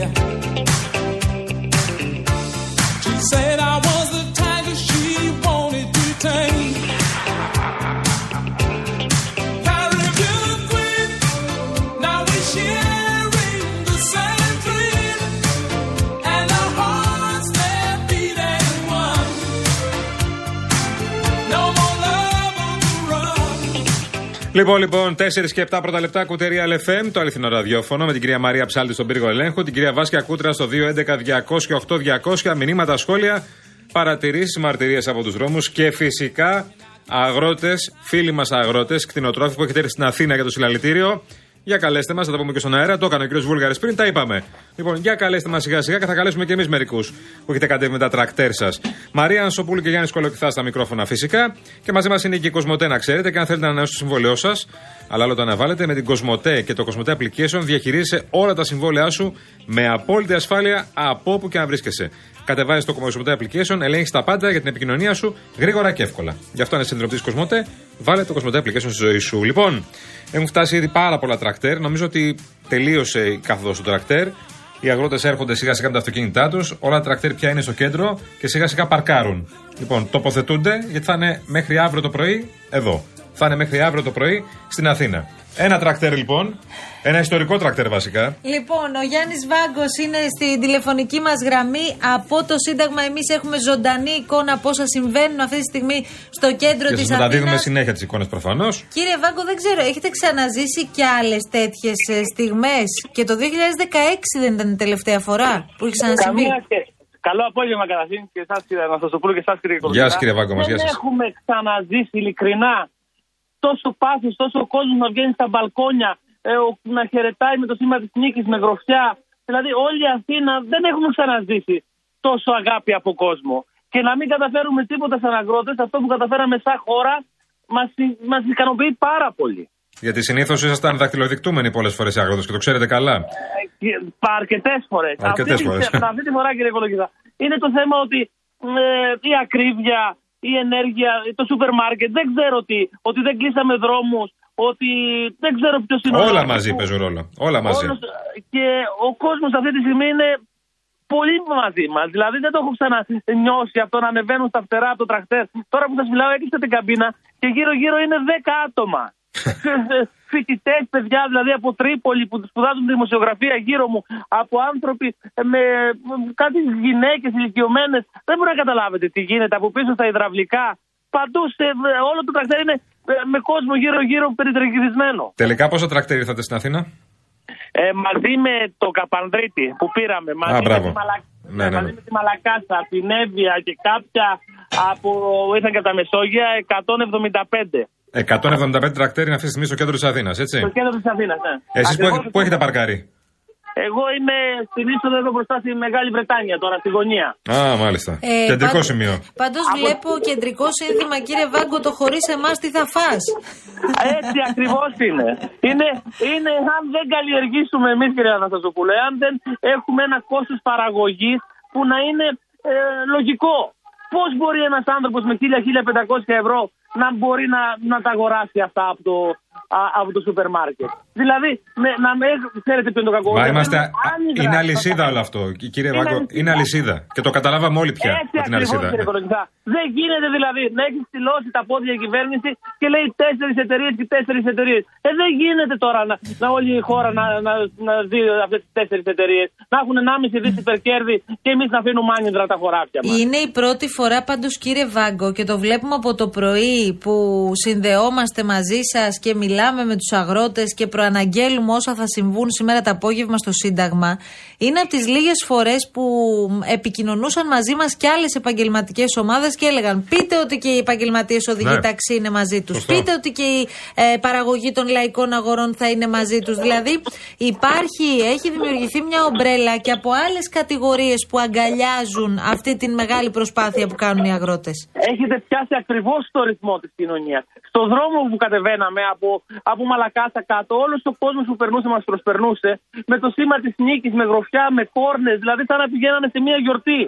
yeah. Λοιπόν, λοιπόν, 4 και 7 πρώτα λεπτά κουτερία LFM, το αληθινό ραδιόφωνο, με την κυρία Μαρία Ψάλτη στον πύργο ελέγχου, την κυρία Βάσκια Κούτρα στο 211-200-8200, μηνύματα, σχόλια, παρατηρήσεις, μαρτυρίες από τους δρόμους και φυσικά αγρότες, φίλοι μας αγρότες, κτηνοτρόφοι που έχετε έρθει στην Αθήνα για το συλλαλητήριο. Για καλέστε μας, θα τα πούμε και στον αέρα. Το έκανε ο κ. Βούλγαρης πριν, τα είπαμε. Λοιπόν, για καλέστε μας σιγά σιγά και θα καλέσουμε και εμείς μερικούς που έχετε κατέβει με τα τρακτέρ σας. Μαρία Ανσοπούλου και Γιάννης Κολοκυθά στα μικρόφωνα φυσικά. Και μαζί μας είναι και η Κοσμοτέ, να ξέρετε. Και αν θέλετε να ανανεώσετε το συμβόλαιό σας, αλλά άλλο το αναβάλλετε με την Κοσμοτέ και το Κοσμοτέ Application, διαχειρίζεσαι όλα τα συμβόλαιά σου με απόλυτη ασφάλεια από όπου και αν βρίσκεσαι. Κατεβάζεις το Κοσμοτέ Application, ελέγχεις τα πάντα για την επικοινωνία σου γρήγορα και εύκολα. Γι' αυτό αν είσαι συνδρομητή Κοσμοτέ, βάλε το Κοσμοτέ Application στη ζωή σου. Λοιπόν, έχουν φτάσει ήδη πάρα πολλά τρακτέρ. Νομίζω ότι τελείωσε η κάθοδος του τρακτέρ. Οι αγρότες έρχονται σιγά σιγά με τα αυτοκίνητά τους. Όλα τα τρακτέρ πια είναι στο κέντρο και σιγά σιγά παρκάρουν. Λοιπόν, τοποθετούνται γιατί θα είναι μέχρι αύριο το πρωί εδώ. Θα είναι μέχρι αύριο το πρωί στην Αθήνα. Ένα τρακτέρ λοιπόν. Ένα ιστορικό τρακτέρ βασικά. Λοιπόν, ο Γιάννης Βάγκος είναι στην τηλεφωνική μας γραμμή. Από το Σύνταγμα, εμείς έχουμε ζωντανή εικόνα πόσα συμβαίνουν αυτή τη στιγμή στο κέντρο της Αθήνας. μεταδίδουμε συνέχεια τις εικόνες προφανώς. Κύριε Βάγκο, δεν ξέρω, έχετε ξαναζήσει και άλλες τέτοιες στιγμές; Και το 2016 δεν ήταν η τελευταία φορά που έχει ξανασυμβεί; Καμία σχέση. Καλό απόγευμα καταρχήν και εσά κύριε Αναστασοπούλου και εσά κύριε Κολοκυθά. Γεια σας κύριε Βάγκο, μας, Δεν γεια σας. έχουμε ξαναζήσει ειλικρινά τόσο πάθος, τόσο κόσμος να βγαίνει στα μπαλκόνια, ε, ο- να χαιρετάει με το σήμα της νίκης, με γροφιά. Δηλαδή όλη η Αθήνα δεν έχουμε ξαναζήσει τόσο αγάπη από κόσμο. Και να μην καταφέρουμε τίποτα σαν αγρότες, αυτό που καταφέραμε σαν χώρα, μας, μας ικανοποιεί πάρα πολύ. Γιατί συνήθως ήσασταν δακτυλοδεικτούμενοι πολλές φορές οι αγρότες και το ξέρετε καλά. Αρκετές φορές. Αρκετές αυτή, φορές. τη- αυτή τη φορά, κύριε Κολογίδα, είναι το θέμα ότι ε, η ακρίβεια, η ενέργεια, το σούπερ μάρκετ, δεν ξέρω τι, ότι δεν κλείσαμε δρόμους, ότι δεν ξέρω ποιος είναι ο Όλα λόγος μαζί που- παίζουν ρόλο. Όλα μαζί. όλος- και ο κόσμος αυτή τη στιγμή είναι πολύ μαζί μας. Δηλαδή δεν το έχω ξανανιώσει αυτό να ανεβαίνουν στα φτερά από το τρακτέρ. Τώρα που σας μιλάω, έκλεισα την καμπίνα και γύρω-γύρω είναι 10 άτομα. Φοιτητές, παιδιά δηλαδή από Τρίπολη που σπουδάζουν δημοσιογραφία γύρω μου, από άνθρωποι ε, με με κάτι γυναίκες ηλικιωμένες. Δεν μπορείτε να καταλάβετε τι γίνεται από πίσω στα υδραυλικά. Παντού σε, όλο το τρακτέρ είναι ε, με κόσμο γύρω-γύρω περιτριγυρισμένο. Τελικά πόσα τρακτέρ ήρθατε στην Αθήνα; Ε, μαζί με το Καπανδρίτη που πήραμε, μαζί, Α, με, μπράβο. τη Μαλα... Ναι, ναι, μαζί ναι. με τη Μαλακάσα, την Εύβοια και κάποια από ήρθαν και από τα Μεσόγεια, 175. 175 τρακτέρ είναι αυτή τη στιγμή στο κέντρο της Αθήνας, έτσι; Στο κέντρο της Αθήνας, ναι. Εσείς που, Ακριβώς έχετε- που έχετε παρκάρει; Εγώ είμαι στην είσοδο εδώ μπροστά στη Μεγάλη Βρετάνια τώρα, στη γωνία. Α, μάλιστα. Ε, Κεντρικό πάντως- σημείο. Πάντως βλέπω κεντρικό σύνθημα, κύριε Βάγκο, το χωρίς εμάς τι θα φας. Έτσι ακριβώς είναι. είναι. Είναι αν δεν καλλιεργήσουμε εμείς, κύριε Αναστασοπούλου, αν δεν έχουμε ένα κόστος παραγωγής που να είναι ε, λογικό. Πώς μπορεί ένας άνθρωπος με 1000-1500 ευρώ να μπορεί να, να τα αγοράσει αυτά από το, α, από το σούπερ μάρκετ. Δηλαδή, με, να με, ξέρετε ποιο είναι το κακό. Μα Να είμαστε. μένουν άνυδρα Είναι στα αλυσίδα πάντα. όλο αυτό. Κι- Κύριε Είναι Βάγκο, αλυσίδα. είναι αλυσίδα. Και το καταλάβαμε όλοι πια Έτσι από την ακριβώς, αλυσίδα. κύριε Κολοκυθά. Δεν γίνεται δηλαδή να έχεις στυλώσει τα πόδια η κυβέρνηση και λέει τέσσερις εταιρείες και τέσσερις εταιρείες. Ε, δεν γίνεται τώρα να, να όλη η χώρα να, να, να ζει αυτές τις τέσσερις εταιρείες. Να έχουν 1,5 δις υπερκέρδη και εμείς να αφήνουμε άνυδρα τα χωράφια μας. Είναι η πρώτη φορά πάντως κύριε Βάγκο και το βλέπουμε από το πρωί που συνδεόμαστε μαζί σας και μιλάμε με τους αγρότες και προαναγγέλουμε όσα θα συμβούν σήμερα το απόγευμα στο Σύνταγμα. Είναι από τις λίγες φορές που επικοινωνούσαν μαζί μας και άλλες επαγγελματικές ομάδες και έλεγαν πείτε ότι και οι επαγγελματίες οδηγοί Ναι. ταξί είναι μαζί τους. Σωστό. Πείτε ότι και η ε, παραγωγή των λαϊκών αγορών θα είναι μαζί τους. Δηλαδή υπάρχει, έχει δημιουργηθεί μια ομπρέλα και από άλλες κατηγορίες που αγκαλιάζουν αυτή την μεγάλη προσπάθεια που κάνουν οι αγρότες. Έχετε πιάσει ακριβώς το ρυθμό της κοινωνίας. Στο δρόμο που κατεβαίναμε από, από Μαλακάσα κάτω, όλος ο κόσμος που περνούσε μας προσπερνούσε με το σήμα της νίκης, με γροφιά, με κόρνες, δηλαδή σαν να πηγαίνανε σε μια γιορτή.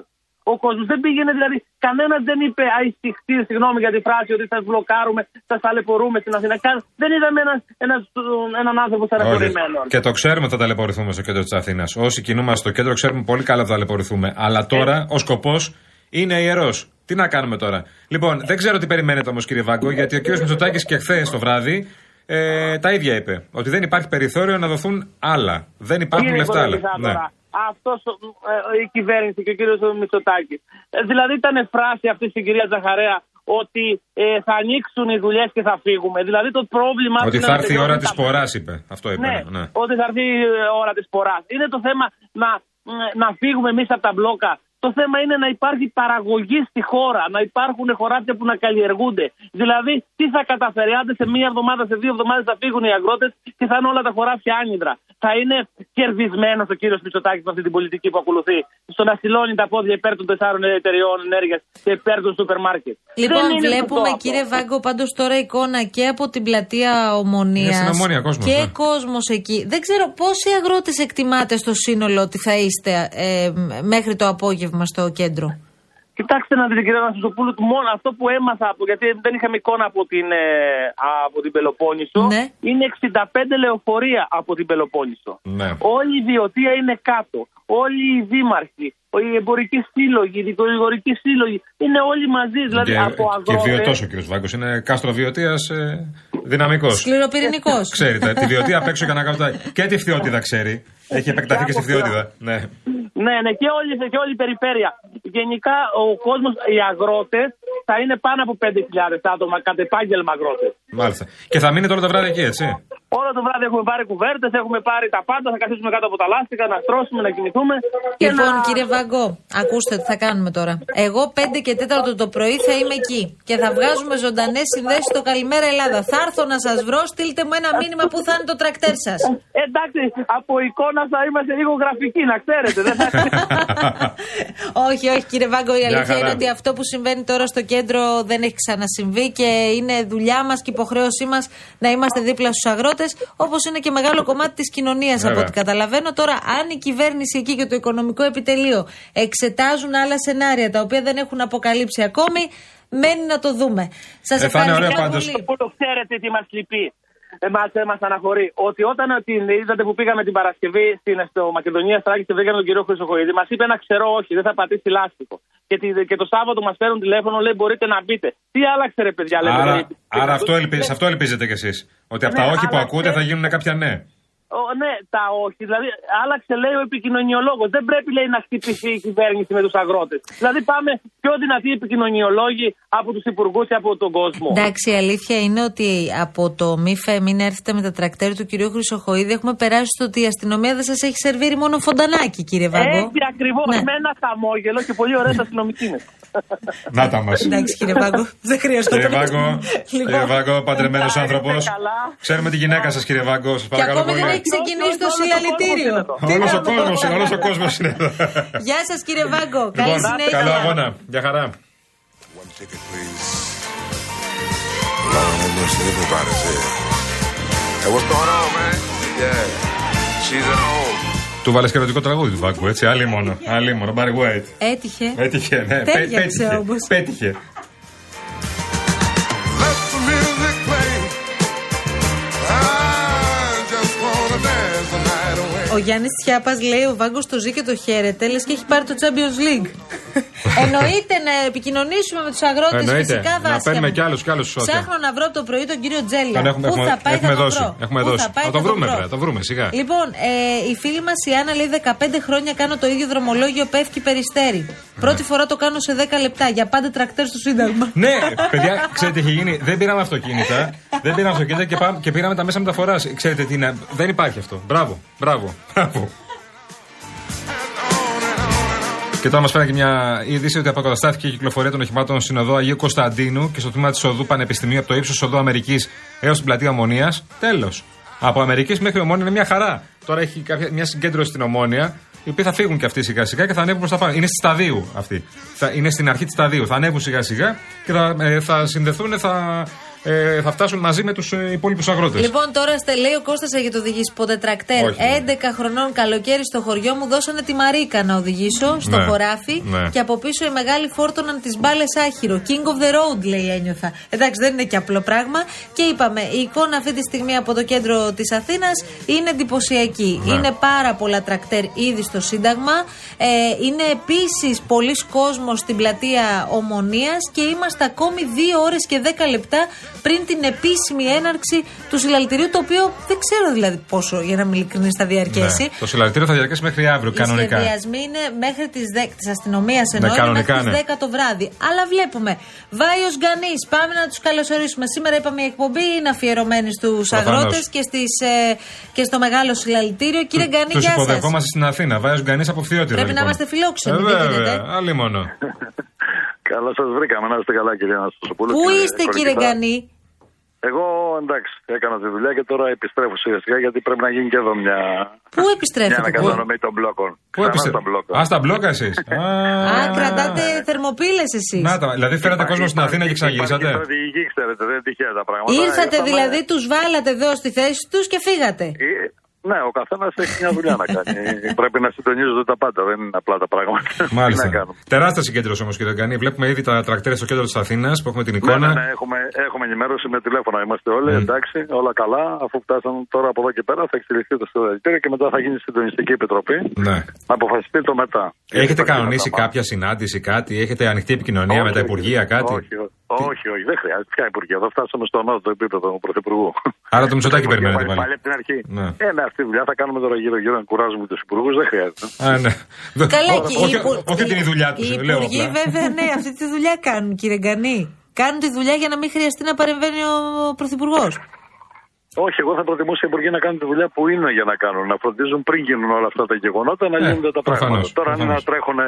Ο κόσμος δεν πήγαινε, δηλαδή κανένας δεν είπε αϊστιχτή, συγγνώμη για τη φράση, ότι θα μπλοκάρουμε, θα ταλαιπωρούμε στην Αθήνα. Καν- Δεν είδαμε ένας, ένας, έναν άνθρωπο Όχι. ταλαιπωρημένο. Και το ξέρουμε ότι θα ταλαιπωρηθούμε στο κέντρο της Αθήνας. Όσοι κινούμαστε στο κέντρο, ξέρουμε πολύ καλά ότι θα ταλαιπωρηθούμε. Αλλά τώρα ο σκοπός είναι ιερός. Τι να κάνουμε τώρα; Λοιπόν, δεν ξέρω τι περιμένετε όμως, κύριε Βάγκο, γιατί ο κύριος Μητσοτάκης και χθες το βράδυ ε, τα ίδια είπε. Ότι δεν υπάρχει περιθώριο να δοθούν άλλα. Δεν υπάρχουν Κύριε λεφτά άλλα. Κολοκυθά, Ναι. τώρα, αυτός, ε, η κυβέρνηση και ο κύριος Μητσοτάκης. Ε, δηλαδή ήταν φράση αυτή στην κυρία Ζαχαρέα ότι ε, θα ανοίξουν οι δουλειές και θα φύγουμε. Δηλαδή το πρόβλημα. Ότι είναι θα να έρθει η ώρα τελειώσουν τη τα- ποράς, είπε. Αυτό είπε. ναι, ναι. ότι θα έρθει η ώρα της ποράς. Είναι το θέμα να, να φύγουμε εμείς από τα μπλόκα. Το θέμα είναι να υπάρχει παραγωγή στη χώρα, να υπάρχουν χωράφια που να καλλιεργούνται. Δηλαδή, τι θα καταφέρει, άντε σε μία εβδομάδα, σε δύο εβδομάδες θα φύγουν οι αγρότες και θα είναι όλα τα χωράφια άνυδρα. Θα είναι κερδισμένος ο κύριος Μητσοτάκης με αυτή την πολιτική που ακολουθεί. Στο να στυλώνει τα πόδια υπέρ των τεσσάρων εταιριών ενέργειας και υπέρ των σούπερ μάρκετ. Λοιπόν, Δεν είναι βλέπουμε σωστό αυτό. κύριε Βάγκο πάντως τώρα εικόνα και από την πλατεία Ομονίας. Είναι στην Ομόνια κόσμος, Και ναι. κόσμος εκεί. Δεν ξέρω πόσοι αγρότες εκτιμάτε στο σύνολο ότι θα είστε ε, μέχρι το απόγευμα στο κέντρο. Κοιτάξτε να δείτε κύριε Αναστασοπούλου, μόνο αυτό που έμαθα, από, γιατί δεν είχαμε εικόνα από την, ε, από την Πελοπόννησο, Ναι. είναι 65 λεωφορεία από την Πελοπόννησο. Ναι. Όλη η ιδιωτία είναι κάτω. Όλοι οι δήμαρχοι, οι εμπορικοί σύλλογοι, οι δικηγορικοί σύλλογοι, είναι όλοι μαζί. Δηλαδή και, από και αγρότες. βιωτό ο κ. Βάγκος. Είναι κάστρο βιωτία ε, δυναμικός. Σκληροπυρηνικός. Ξέρει τα- τη βιωτεία απ' έξω και να τα. και τη φθιότητα ξέρει. Έχει επεκταθεί και στη Και από φθιότητα. Ναι. Ναι, ναι, και όλη, και όλη η περιφέρεια. Γενικά ο κόσμος, οι αγρότες θα είναι πάνω από 5.000 άτομα κατ' επάγγελμα αγρότες. Μάλιστα. Και θα μείνετε όλο το βράδυ εκεί, έτσι; Όλο το βράδυ έχουμε πάρει κουβέρτες, έχουμε πάρει τα πάντα. Θα καθίσουμε κάτω από τα λάστιχα, να στρώσουμε, να κοιμηθούμε. και Λοιπόν, να... κύριε Βαγκό, ακούστε τι θα κάνουμε τώρα. Εγώ 5 και 4 το πρωί θα είμαι εκεί και θα βγάζουμε ζωντανές συνδέσεις στο Καλημέρα Ελλάδα. Θα έρθω να σας βρω, στείλτε μου ένα μήνυμα που θα είναι το τρακτέρ σας. Εντάξει, από εικόνα θα είμαστε λίγο γραφικοί, να ξέρετε. Δεν θα... όχι, όχι, κύριε Βάγκο, η Μια αλήθεια χαρά. είναι ότι αυτό που συμβαίνει τώρα στο κέντρο δεν έχει ξανασυμβεί και είναι δουλειά μας και υποχρέωσή μας να είμαστε δίπλα στους αγρότες, όπως είναι και μεγάλο κομμάτι της κοινωνίας από Βέβαια. ό,τι καταλαβαίνω. Τώρα, αν η κυβέρνηση εκεί και το οικονομικό επιτελείο εξετάζουν άλλα σενάρια τα οποία δεν έχουν αποκαλύψει ακόμη, μένει να το δούμε. Σας Ε, θα είναι ευχαριστώ ωραίο πολύ. πάντως. Που το ξέρετε τι μας λυπεί. Εμάς ε, μας αναχωρεί ότι όταν ε, την είδατε που πήγαμε την Παρασκευή στην, στο Μακεδονία Στράκη και βρήκαμε τον κύριο Χρυσοχοίδη, μας είπε ένα ξερό όχι, δεν θα πατήσει λάστιχο. Και, τη, και το Σάββατο μας παίρνουν τηλέφωνο, λέει μπορείτε να μπείτε. Τι άλλαξε ρε παιδιά, λέμε. Άρα, λέει. άρα αυτό, ελπι- σε αυτό ελπίζετε κι εσείς. Ότι από Ναι, τα όχι που άλλαξε. ακούτε θα γίνουν κάποια ναι. Ο, ναι, τα όχι. Δηλαδή, άλλαξε λέει ο επικοινωνιολόγος. Δεν πρέπει λέει να χτυπηθεί η κυβέρνηση με τους αγρότες. Δηλαδή, πάμε πιο δυνατοί επικοινωνιολόγοι από τους υπουργούς και από τον κόσμο. Εντάξει, η αλήθεια είναι ότι από το μη μην έρθετε με τα τρακτέρ του κυρίου Χρυσοχοίδη έχουμε περάσει στο ότι η αστυνομία δεν σας έχει σερβίρει μόνο φοντανάκι, κύριε Βάγκο. Έτσι ακριβώς. Ναι. Με ένα χαμόγελο και πολύ ωραία αστυνομική είναι. Να τα μας. Εντάξει, κύριε Βάγκο, δεν χρειάζεται Κύριε Βάγκο, Λοιπόν. κύριε Βάγκο, παντρεμένος Να είστε άνθρωπος. καλά. Ξέρουμε τη γυναίκα σας, κύριε Βάγκο. Σας Και παρακαλώ ακόμη δεν πολύ. έχει ξεκινήσει το Όλος ο συλλαλητήριο. κόσμος Τι Όλος να ο πω. κόσμος, όλος ο κόσμος είναι εδώ. Γεια σας, κύριε Βάγκο. Καλή Λοιπόν, συνέχεια. καλό αγώνα. Γεια χαρά. One ticket, please. Lord have mercy, everybody's here. Hey, what's going on, man? Yeah, she's at home. Του βάλες και ερωτικό τραγούδι του Βάγκου, έτσι. Άλλη μόνο. Άλλη μόνο. Barry White. Έτυχε. Πέτυχε, ναι. Πέ- Τέριαξε Πέτυχε. όμως. Πέτυχε. Let the music play. I just wanna dance the night away. Ο Γιάννης Τιάπα λέει: Ο Βάγκος το ζει και το χαίρεται, λες και έχει πάρει το Champions League. Εννοείται να επικοινωνήσουμε με τους αγρότες Εννοείται. φυσικά Να βάσει. παίρνουμε κι άλλους, κι άλλους σώθια. Ψάχνω να βρω από το πρωί τον κύριο Τζέλια. Τον έχουμε, Πού έχουμε, θα πάει, έχουμε θα τον δώσει. βρω. Έχουμε Πού δώσει. Θα, πάει, θα το θα βρούμε, βρω. βέβαια. Θα το βρούμε, σιγά. Λοιπόν, ε, η φίλη μας η Άννα λέει 15 χρόνια κάνω το ίδιο δρομολόγιο πέφτει περιστέρι. Πρώτη φορά το κάνω σε 10 λεπτά. Για πάντα τρακτέρ στο Σύνταγμα. Ναι, παιδιά, ξέρετε τι έχει γίνει. Δεν πήραμε αυτοκίνητα. δεν πήραμε αυτοκίνητα και, πάμε, και πήραμε τα μέσα μεταφοράς. Ξέρετε τι είναι. Δεν υπάρχει αυτό. Μπράβο, μπράβο, μπράβο. Και τώρα μας φέρνει και μια είδηση ότι αποκαταστάθηκε η κυκλοφορία των οχημάτων στην οδό Αγίου Κωνσταντίνου και στο τμήμα της οδού Πανεπιστημίου από το ύψος οδό Αμερικής έως την πλατεία Ομονίας. Τέλος. Από Αμερικής μέχρι Ομόνια είναι μια χαρά. Τώρα έχει κάποια, μια συγκέντρωση στην Ομόνια, οι οποίοι θα φύγουν και αυτοί σιγά σιγά και θα ανέβουν προς τα πάνω. Είναι στη σταδίου αυτή. Θα, είναι στην αρχή της σταδίου. Θα ανέβουν σιγά σιγά και θα, ε, θα συνδεθούν, θα, ε, θα φτάσουν μαζί με τους ε, υπόλοιπους αγρότες. Λοιπόν, τώρα στε, λέει ο Κώστας για το οδηγήσει ποτέ τρακτέρ; Όχι, ναι. 11 χρονών καλοκαίρι στο χωριό μου δώσανε τη Μαρίκα να οδηγήσω στο Ναι. χωράφι Ναι. και από πίσω οι μεγάλοι φόρτωναν τις μπάλες άχυρο. King of the road, λέει, ένιωθα. Εντάξει, δεν είναι και απλό πράγμα. Και είπαμε, η εικόνα αυτή τη στιγμή από το κέντρο της Αθήνας είναι εντυπωσιακή. Ναι. Είναι πάρα πολλά τρακτέρ ήδη στο Σύνταγμα. Ε, είναι επίσης πολλοί κόσμος στην πλατεία Ομονίας και είμαστε ακόμη 2 ώρες και 10 λεπτά πριν την επίσημη έναρξη του συλλαλητηρίου, το οποίο δεν ξέρω δηλαδή πόσο, για να είμαι ειλικρινής, θα διαρκέσει. Ναι. Το συλλαλητήριο θα διαρκέσει μέχρι αύριο, Οι κανονικά. σχεδιασμοί είναι μέχρι τις 10 της αστυνομίας εννοώ Ναι, είναι κανονικά, μέχρι τις ναι. 10 το βράδυ. Αλλά βλέπουμε. Βάιο Γκανή, πάμε να τους καλωσορίσουμε. Σήμερα είπαμε η εκπομπή είναι αφιερωμένη στους Προφανώς. αγρότες και, στις, ε, και στο μεγάλο συλλαλητήριο. Κύριε Γκανή, Τους γεια σας. υποδεχόμαστε στην Αθήνα. Βάζει Γκανή από Φθιώτηρο. Πρέπει να λοιπόν. είμαστε φιλόξενοι, Ε, δεν βέβαια, γίνεται. Άλλη μόνο. Καλά σας βρήκαμε, να είστε καλά κύριε Αναστασοπούλου. Πού Κύριε είστε, κύριε Κορκιτά. Γκανή. Εγώ εντάξει, έκανα τη δουλειά και τώρα επιστρέφω σιγά σιγά γιατί πρέπει να γίνει και εδώ μια, Πού μια επιστρέφετε, πού, ανακατανομή των μπλόκων. Πού Ξανά επιστρέφετε. στα μπλόκα. Α, στα μπλόκα εσείς. Α, κρατάτε θερμοπύλες εσείς. Να τα, δηλαδή φέρατε κόσμο στην Υπάρχει- Αθήνα και εξαγγίσατε. Υπάρχει στρατηγική, ξέρετε, δεν είναι τυχαία τα πράγματα. Ήρθατε Ήρθαμε- δηλαδή, τους βάλατε εδώ στη θέση τους και φύγατε. Ε, Ναι, ο καθένας έχει μια δουλειά να κάνει. Πρέπει να συντονίζονται τα πάντα, δεν είναι απλά τα πράγματα. Τι Μάλιστα. να κάνουμε. Τεράστια συγκέντρωση όμως, κύριε Γκανή. Βλέπουμε ήδη τα τρακτέρια στο κέντρο της Αθήνας που έχουμε την Ναι, εικόνα. ναι, ναι, έχουμε, έχουμε ενημέρωση με τηλέφωνα. Είμαστε όλοι εντάξει, όλα καλά. Αφού φτάσαν τώρα από εδώ και πέρα, θα εξελιχθεί το συντονιστήριο και μετά θα γίνει συντονιστική επιτροπή. Ναι. Να αποφασιστεί το μετά. Έχετε Γιατί κανονίσει τα θέματα. κάποια συνάντηση, κάτι, έχετε ανοιχτή επικοινωνία με Όχι, τα όχι, Υπουργεία, κάτι; Όχι, όχι, όχι, όχι, δεν χρειάζεται. Ποια Υπουργεία, εδώ φτάσαμε στο νότο επίπεδο του Πρωθυπουργού. Άρα το Μητσοτάκη Υπουργεία περιμένετε πάλι. πάλι. Πάλι από την αρχή. Ναι. Ε, ναι, αυτή τη δουλειά θα κάνουμε τώρα γύρω-γύρω να κουράζουμε τους υπουργούς, δεν χρειάζεται. Α, ναι. Καλά, Ό- και όχι, οι υπου- όχι ότι είναι η δουλειά τους, Οι λέω υπουργοί, απλά. βέβαια, ναι, αυτή τη δουλειά κάνουν, κύριε Γκανή. Κάνουν τη δουλειά για να μην χρειαστεί να παρεμβαίνει ο Πρωθυπουργός. Όχι, εγώ θα προτιμούσα οι υπουργοί να κάνουν τη δουλειά που είναι για να κάνουν. Να φροντίζουν πριν γίνουν όλα αυτά τα γεγονότα να Ε, γίνονται τα προφανώς, πράγματα. Τώρα αν είναι να προφανώς. τρέχουν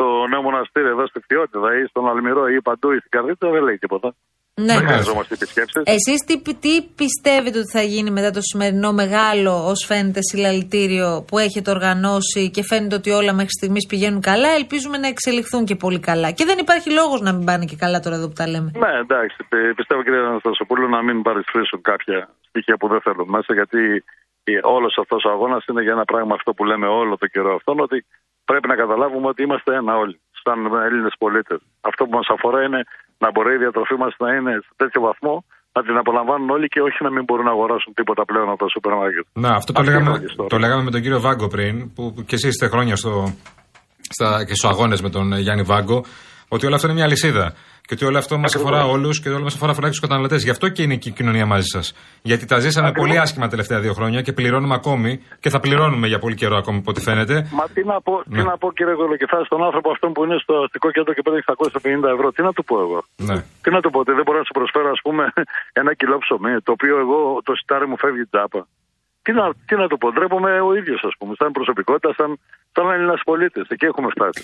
το νέο μοναστήρι εδώ στη Φθιότητα ή στον Αλμυρό ή παντού ή στην Καρδίτσα δεν λέει τίποτα. Ναι. Δεν χρειαζόμαστε επισκέψει. Εσείς τι, τι πιστεύετε ότι θα γίνει μετά το σημερινό μεγάλο, ως φαίνεται, συλλαλητήριο που έχετε οργανώσει και φαίνεται ότι όλα μέχρι στιγμής πηγαίνουν καλά. Ελπίζουμε να εξελιχθούν και πολύ καλά. Και δεν υπάρχει λόγος να μην πάνε και καλά τώρα εδώ που τα λέμε. Ναι, εντάξει. πι- Πιστεύω κύριε Αναστασοπούλου να μην παρισφρήσουν κάποια στοιχεία που δεν θέλουν μέσα γιατί όλος αυτός ο αγώνας είναι για ένα πράγμα αυτό που λέμε όλο το καιρό αυτόν ότι πρέπει να καταλάβουμε ότι είμαστε ένα όλοι, σαν Έλληνες πολίτες. Αυτό που μας αφορά είναι να μπορεί η διατροφή μας να είναι σε τέτοιο βαθμό να την απολαμβάνουν όλοι και όχι να μην μπορούν να αγοράσουν τίποτα πλέον από τα σούπερ μάρκετ. Να, αυτό το Αυτή λέγαμε, είναι όλη η ιστορία. το λέγαμε με τον κύριο Βάγκο πριν, που που και εσεί είστε χρόνια στο, στα, και στους αγώνες με τον ε, Γιάννη Βάγκο, ότι όλο αυτό είναι μια λυσίδα. Και ότι όλο αυτό μας αφορά όλους και όλο μας αφορά αφορά και του καταναλωτές. Γι' αυτό και είναι και η κοινωνία μαζί σας. Γιατί τα ζήσαμε Ακριβώς. πολύ άσχημα τα τελευταία δύο χρόνια και πληρώνουμε ακόμη και θα πληρώνουμε για πολύ καιρό ακόμη από ό,τι φαίνεται. Μα τι να πω, Ναι. τι να πω κύριε Γολοκεφάλη στον άνθρωπο αυτόν που είναι στο αστικό κέντρο και παίρνει 650 ευρώ, τι να του πω εγώ; Ναι. Τι να του πω, ότι δεν μπορώ να σου προσφέρω, ας πούμε, ένα κιλό ψωμί, το οποίο εγώ το σιτάρι μου φεύγει τζάπα. Τι να, τι να του πω, ντρέπομαι ο ίδιος, ας πούμε, σαν προσωπικότητα, σαν, σαν Έλληνας πολίτης. Εκεί έχουμε φτάσει.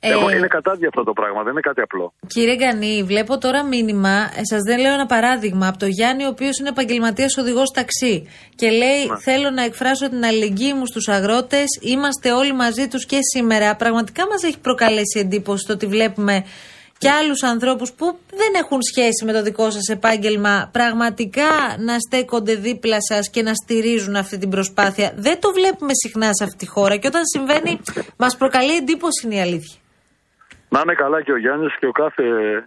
Ε, Εγώ, είναι κατάδια αυτό το πράγμα, δεν είναι κάτι απλό. Κύριε Γκανή, βλέπω τώρα μήνυμα, ε, σας δεν λέω ένα παράδειγμα, από το Γιάννη, ο οποίος είναι επαγγελματίας οδηγός ταξί. Και λέει: Θέλω να εκφράσω την αλληλεγγύη μου στους αγρότες. Είμαστε όλοι μαζί τους και σήμερα. Πραγματικά μας έχει προκαλέσει εντύπωση το ότι βλέπουμε και άλλους ανθρώπους που δεν έχουν σχέση με το δικό σας επάγγελμα πραγματικά να στέκονται δίπλα σας και να στηρίζουν αυτή την προσπάθεια. Δεν το βλέπουμε συχνά σε αυτή τη χώρα και όταν συμβαίνει, μας προκαλεί εντύπωση είναι η αλήθεια. Να είναι καλά και ο Γιάννης και ο κάθε,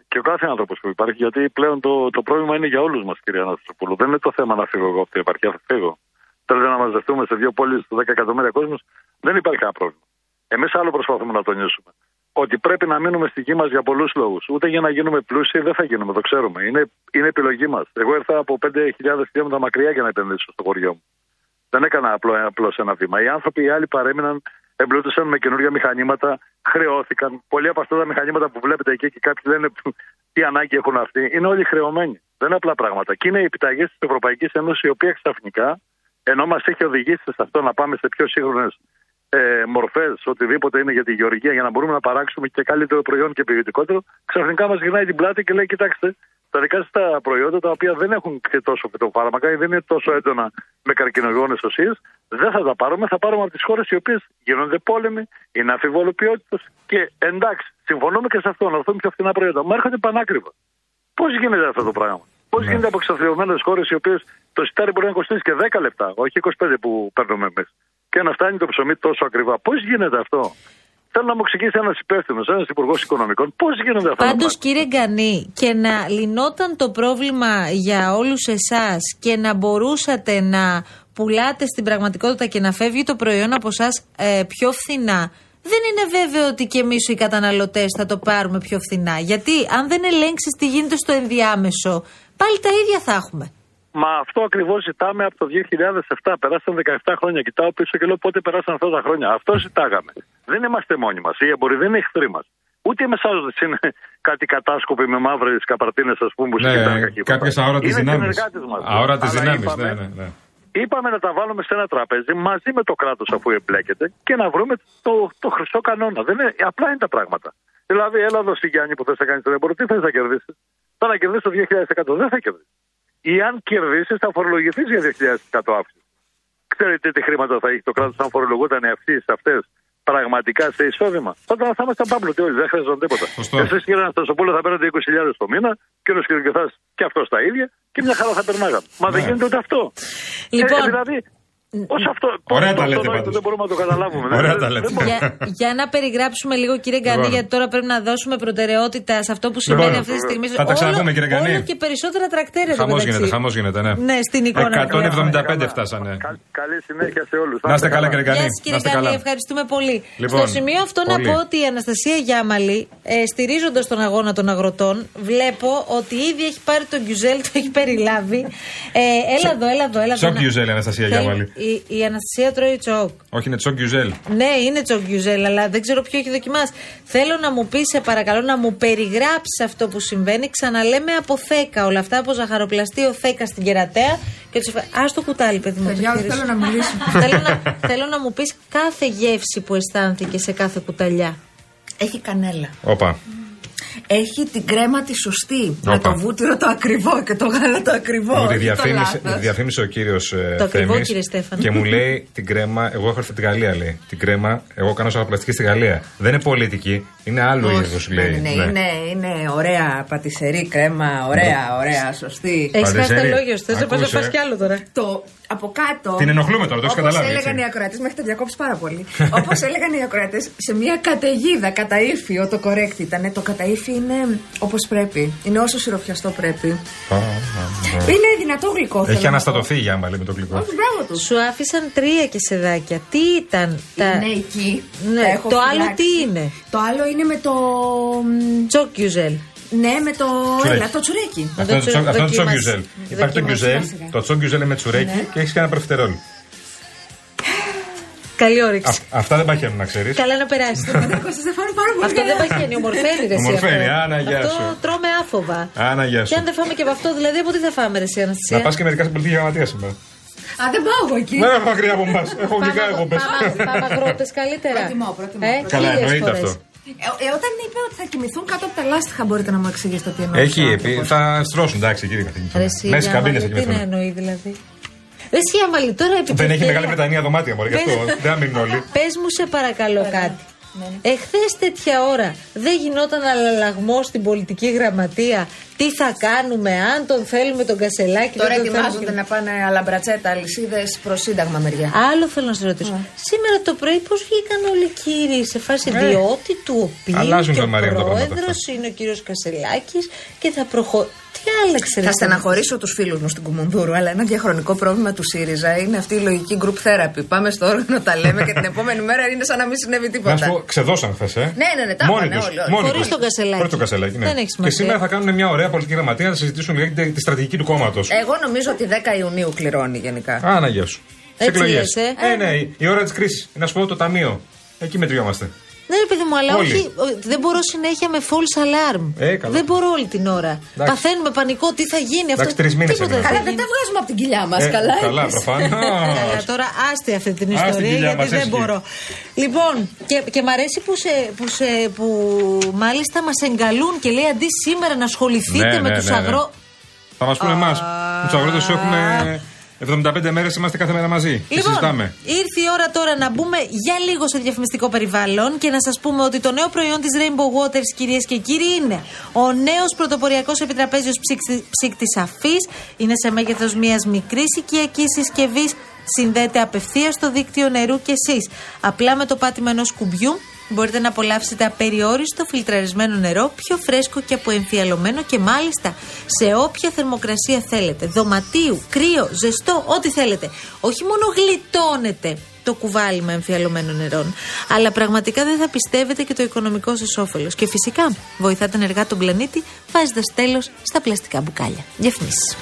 και ο κάθε άνθρωπος που υπάρχει. Γιατί πλέον το, το πρόβλημα είναι για όλους μας, κυρία Αναστασοπούλου. Δεν είναι το θέμα να φύγω εγώ από την επαρχία, θα φύγω. Θέλετε να μαζευτούμε σε δύο πόλεις του 10 εκατομμύρια κόσμου, δεν υπάρχει κανένα πρόβλημα. Εμείς άλλο προσπαθούμε να τονίσουμε. Ότι πρέπει να μείνουμε στη γη μας για πολλούς λόγους. Ούτε για να γίνουμε πλούσιοι δεν θα γίνουμε, το ξέρουμε. Είναι, είναι επιλογή μας. Εγώ ήρθα από 5.000 χιλιόμετρα μακριά για να επενδύσω στο χωριό μου. Δεν έκανα απλό, απλώς ένα βήμα. Οι άνθρωποι οι άλλοι παρέμειναν, εμπλούτησαν με καινούργια μηχανήματα, χρεώθηκαν. Πολλοί από αυτά τα μηχανήματα που βλέπετε εκεί και κάποιοι λένε τι ανάγκη έχουν αυτοί, είναι όλοι χρεωμένοι. Δεν είναι απλά πράγματα. Και είναι οι επιταγές της Ευρωπαϊκής Ένωσης, η οποία ξαφνικά, ενώ μας έχει οδηγήσει σε αυτό να πάμε σε πιο σύγχρονες ε, μορφές, οτιδήποτε είναι για τη γεωργία, για να μπορούμε να παράξουμε και καλύτερο προϊόν και ποιοτικότερο, ξαφνικά μας γυρνάει την πλάτη και λέει: Κοιτάξτε, τα δικά σας τα προϊόντα τα οποία δεν έχουν και τόσο φυτοφάρμακα ή δεν είναι τόσο έντονα με καρκινογόνες ουσίες, δεν θα τα πάρουμε. Θα πάρουμε από τις χώρες οι οποίες γίνονται πόλεμοι, είναι αμφιβόλου ποιότητας και εντάξει, συμφωνούμε και σε αυτό, να δούμε πιο φθηνά προϊόντα. Μα έρχονται πανάκριβα. Πώς γίνεται αυτό το πράγμα; Πώς Ναι. γίνεται από εξαθλειωμένε χώρες οι οποίες το σιτάρι μπορεί να κοστίσει και 10 λεπτά, όχι 25 που παίρνουμε εμείς; Και να φτάνει το ψωμί τόσο ακριβά. Πώς γίνεται αυτό; Θέλω να μου εξηγήσει ένας υπεύθυνος, ένας υπουργός οικονομικών, πώς γίνεται αυτό; Πάντως, κύριε Γκανή, και να λυνόταν το πρόβλημα για όλους εσάς και να μπορούσατε να πουλάτε στην πραγματικότητα και να φεύγει το προϊόν από εσά πιο φθηνά, δεν είναι βέβαιο ότι και εμείς οι καταναλωτές θα το πάρουμε πιο φθηνά. Γιατί αν δεν ελέγξεις τι γίνεται στο ενδιάμεσο, πάλι τα ίδια θα έχουμε. Μα αυτό ακριβώς ζητάμε από το 2007. Περάσαν 17 χρόνια. Κοιτάω πίσω και λέω πότε περάσαν αυτά τα χρόνια. Αυτό ζητάγαμε. Δεν είμαστε μόνοι μας. Οι εμποροί δεν είναι εχθροί μας. Ούτε οι μεσάζοντε είναι κάτι κατάσκοποι με μαύρες καπαρτίνες, ας πούμε, που Ναι, συζητάνε καχύποτα. κάποιες αόρατες Είναι δυνάμεις. συνεργάτες μας. Αόρατες Αλλά δυνάμεις. είπαμε- Ναι, ναι, ναι. Είπαμε να τα βάλουμε σε ένα τραπέζι μαζί με το κράτος αφού εμπλέκεται και να βρούμε το, το χρυσό κανόνα. Δεν είναι, απλά είναι τα πράγματα. Δηλαδή, έλα εδώ στη Γιάννη που θες να κάνεις τον έμπορο, τι θες να κερδίσεις; Θα να κερδίσει το 2000%. Δεν θα κερδίσει. Ή αν κερδίσεις, θα φορολογηθείς για 2000% αύξηση. Ξέρετε τι χρήματα θα έχει το κράτος αν φορολογούταν οι αυξήσει αυτές πραγματικά σε εισόδημα. Όταν θα είμαστε πάμπλωτοι όλοι, δεν χρειαζόταν τίποτα. Σωστό. Εσείς κύριε Αναστασοπούλο θα παίρνετε 20.000 το μήνα, κύριος Κυριακηθά και αυτός τα ίδια και μια χαρά θα περνάγαμε. Μα δεν Ναι. γίνεται ούτε αυτό. Λοιπόν, Ε, δηλαδή, ως αυτό. Ωραία το- τα το λέτε νόητο πάντως. Δεν μπορούμε να το καταλάβουμε. Ωραία Δεν- τα δεν λέτε. μπορούμε. για, για να περιγράψουμε λίγο, κύριε Γκανή, Λοιπόν. γιατί τώρα πρέπει να δώσουμε προτεραιότητα σε αυτό που σημαίνει Λοιπόν, αυτή τη στιγμή. θα τα ξαναπούμε, κύριε Γκανή. Όλο και περισσότερα τρακτέρια Χαμός γίνεται, χαμός γίνεται, ναι. Ναι, στην εικόνα. 175 φτάσανε. Κα- Καλή συνέχεια σε όλους. Να είστε καλά, κύριε Γκανή. Γεια σας, Να κύριε είστε Γκανή, καλά. ευχαριστούμε πολύ. Λοιπόν, Στο σημείο αυτό πολύ. να πω ότι η Αναστασία Γιάμαλη, ε, στηρίζοντας τον αγώνα των αγροτών, βλέπω ότι ήδη έχει πάρει τον Γκιουζέλ, το έχει περιλάβει. Ε, έλα εδώ, έλα εδώ. Έλα εδώ Τσοκ να- Γκιουζέλ, Αναστασία Θέλει- Γιάμαλη. Η, η Αναστασία τρώει τσοκ. Όχι, είναι τσοκ Γιουζέλ. Ναι, είναι τσοκ Γκιουζέλ, αλλά δεν ξέρω ποιο έχει δοκιμάσει. Θέλω να μου πεις, σε παρακαλώ, να μου περιγράψεις αυτό που συμβαίνει. Ξαναλέμε από θέκα όλα αυτά, από ζαχαροπλαστείο θέκα στην κερατέα. Και τους Α το κουτάλι, παιδί μου. Παιδιά, το θέλω χειρίσου. να μιλήσω. θέλω, να, θέλω να μου πεις κάθε γεύση που αισθάνθηκε σε κάθε κουταλιά. Έχει κανέλα. Όπα. Έχει την κρέμα τη σωστή. Με Όπα. το βούτυρο το ακριβό και το γάλα το ακριβό. Μου τη όχι το διαφήμισε, λάθος. μου τη διαφήμισε ο κύριος Το ακριβό, Θέμης κύριε Στέφανο. και μου λέει την κρέμα. Εγώ έχω έρθει από τη Γαλλία, λέει. Την κρέμα, εγώ κάνω σαλαπλαστική στη Γαλλία. Δεν είναι πολιτική, είναι άλλο Όχι, είδος, λέει. ναι, ναι, είναι, είναι ωραία πατησερή κρέμα, ωραία, ωραία, σωστή. Έχεις χάσει το Παντεσέρι. λόγιο σου. Θες να πας να Ακούσε. φας κι άλλο τώρα. Το από κάτω. Την ενοχλούμε τώρα, το έχεις όπως καταλάβει, έλεγαν έτσι. οι ακροατές, μέχρι τα διακόψει πάρα πολύ. Όπως έλεγαν οι ακροατές, σε μια καταιγίδα, καταήφιο το correct ήταν. Το καταήφι είναι όπως πρέπει. Είναι όσο σιροφιαστό πρέπει. Α, α, α. Είναι δυνατό γλυκό. θέλω Έχει να αναστατωθεί η Γιάμα, λέει με το πω. γλυκό. Όχι, μπράβο τους. Σου άφησαν τρία κεσεδάκια. Τι ήταν τα. Είναι εκεί. Ναι, τα έχω το άλλο φυλάξει. τι είναι; Το άλλο είναι με το. μ, Τσοκ Γκιουζέλ. Ναι, με το. Τσουρέκι. Έλα, το τσουρέκι. Να Αυτό το είναι το τσοκ- αυτό είναι το τσοκ δοκίμασε. γκιουζέλ. Υπάρχει το Δοκίμασε. γκιουζέλ, σιγά σιγά. το τσοκ γκιουζέλ με τσουρέκι Ναι. και έχεις και ένα προφιτερόλ. Καλή όρεξη. Α- Αυτά δεν παχαίνουν, να ξέρεις. Καλά να περάσει. Κώστας, δεν φάνε πάρα πολύ αυτό δεν καλά. παχαίνει, ομορφαίνει ρε εσύ Ομορφαίνει, αυτό. Άννα, γεια Αυτό σου. τρώμε άφοβα. Άνα, γεια Και σου. αν δεν φάμε και από αυτό, δηλαδή από τι θα φάμε ρε εσύ Να Αναστασία. πας και μερικά στην πολιτική γραμματεία σήμερα. Α, δεν πάω εγώ εκεί. Δεν έχω μακριά από εμάς. Έχω γλυκά εγώ πε. Πάμε- Πάμε αγρότες καλύτερα. Προτιμώ, προτιμώ, Ε, προτιμώ. Καλά, χίλιες εννοείται φορές. αυτό. Ε, ε, όταν είπε ότι θα κοιμηθούν κάτω από τα λάστιχα, μπορείτε να μου εξηγήσετε τι εννοεί. Έχει, επί- θα στρώσουν, εντάξει, κύριε Ρε καθηγητή. εσύ, Μέσα στις καμπίνες θα Γιάμαλη, Τι να κοιμηθούν. εννοεί δηλαδή. Ρε εσύ, Αμαλή, τώρα επί Δεν έχει ευκαιρία- Μεγάλη Βρετανία δωμάτια, μωρέ, γι' αυτό Δεν- δεν θα μείνουν όλοι. Πες μου σε παρακαλώ κάτι. Εχθές τέτοια ώρα δεν γινόταν αλλαγμό στην πολιτική γραμματεία. Τι θα κάνουμε, αν τον θέλουμε τον Κασελάκη. Τώρα δεν τον ετοιμάζονται θέλουμε. να πάνε αλαμπρατσέτα, αλυσίδες προς σύνταγμα μεριά. Άλλο θέλω να σε ρωτήσω. Σήμερα το πρωί πώς βγήκαν όλοι οι κύριοι σε φάση διότι του οποίου Ε. Αλλάζουν και το ο Μαρία, τα πράγματα πρόεδρο αυτά. είναι ο κύριος Κασελάκης και θα προχωρήσει. Τι άλλαξε, ρε Θα εσύ; στεναχωρήσω τους φίλους μου στην Κουμουνδούρου, αλλά ένα διαχρονικό πρόβλημα του ΣΥΡΙΖΑ είναι αυτή η λογική group therapy. Πάμε στο όργανο, τα λέμε και την επόμενη μέρα είναι σαν να μην συνέβη Να σου τίποτα. πω, ξεδώσαν χθες, ε. Ναι, ναι, ναι, τα Μόνοι είπανε τους, όλοι, όλοι. μόνοι Χωρίς τους. τον Κασελάκη. Χωρίς τον Κασελάκη, ναι. Δεν έχει Και σημασία. σήμερα θα κάνουν μια ωραία πολιτική γραμματεία να συζητήσουν για τη, τη στρατηγική του κόμματος. Εγώ νομίζω ότι 10 Ιουνίου κληρώνει γενικά. Άνα, γεια σου. Σε Έτσι εκλογές. λες, ε. Ε, ναι, η ώρα της κρίσης. Να σου πω το ταμείο. Εκεί μετριόμαστε. Ναι, ρε παιδί μου, αλλά Όλοι. όχι. ο- Δεν μπορώ συνέχεια με false alarm. Ε, καλά. δεν μπορώ όλη την ώρα. Εντάξει. Παθαίνουμε πανικό, τι θα γίνει αυτό. Εντάξει, τρεις μήνες Τίποτα έμειναν. δεν θα Αλλά δεν γίνει. τα βγάζουμε από την κοιλιά μας. Ε, καλά, καλά, εμείς. προφανώς. Καλά, τώρα άστη αυτή την Άστη ιστορία κοιλιά γιατί μας, δεν έσχυε. μπορώ. Λοιπόν, και, και μ' αρέσει που, σε, που, σε, που μάλιστα μας εγκαλούν και λέει αντί σήμερα να ασχοληθείτε Ναι, με ναι, τους ναι, ναι. αγρό. Θα μας πούνε εμάς. Με τους αγρότες σου έχουμε 75 μέρες είμαστε κάθε μέρα μαζί. Και Λοιπόν, συζητάμε. ήρθε η ώρα τώρα να μπούμε για λίγο σε διαφημιστικό περιβάλλον και να σας πούμε ότι το νέο προϊόν της Rainbow Waters, κυρίες και κύριοι, είναι ο νέος πρωτοποριακός επιτραπέζιος ψύκτης αφής. Είναι σε μέγεθος μιας μικρής οικιακής συσκευής. Συνδέεται απευθείας στο δίκτυο νερού και εσεί. Απλά με το πάτημα ενός κουμπιού μπορείτε να απολαύσετε απεριόριστο φιλτραρισμένο νερό, πιο φρέσκο και αποεμφιαλωμένο και μάλιστα σε όποια θερμοκρασία θέλετε. Δωματίου, κρύο, ζεστό, ό,τι θέλετε. Όχι μόνο γλιτώνετε το κουβάλιμα εμφιαλωμένων νερών. Αλλά πραγματικά δεν θα πιστεύετε και το οικονομικό σας όφελος. Και φυσικά βοηθάτε ενεργά τον πλανήτη βάζοντας τέλος στα πλαστικά μπουκάλια. Διαφημίσει.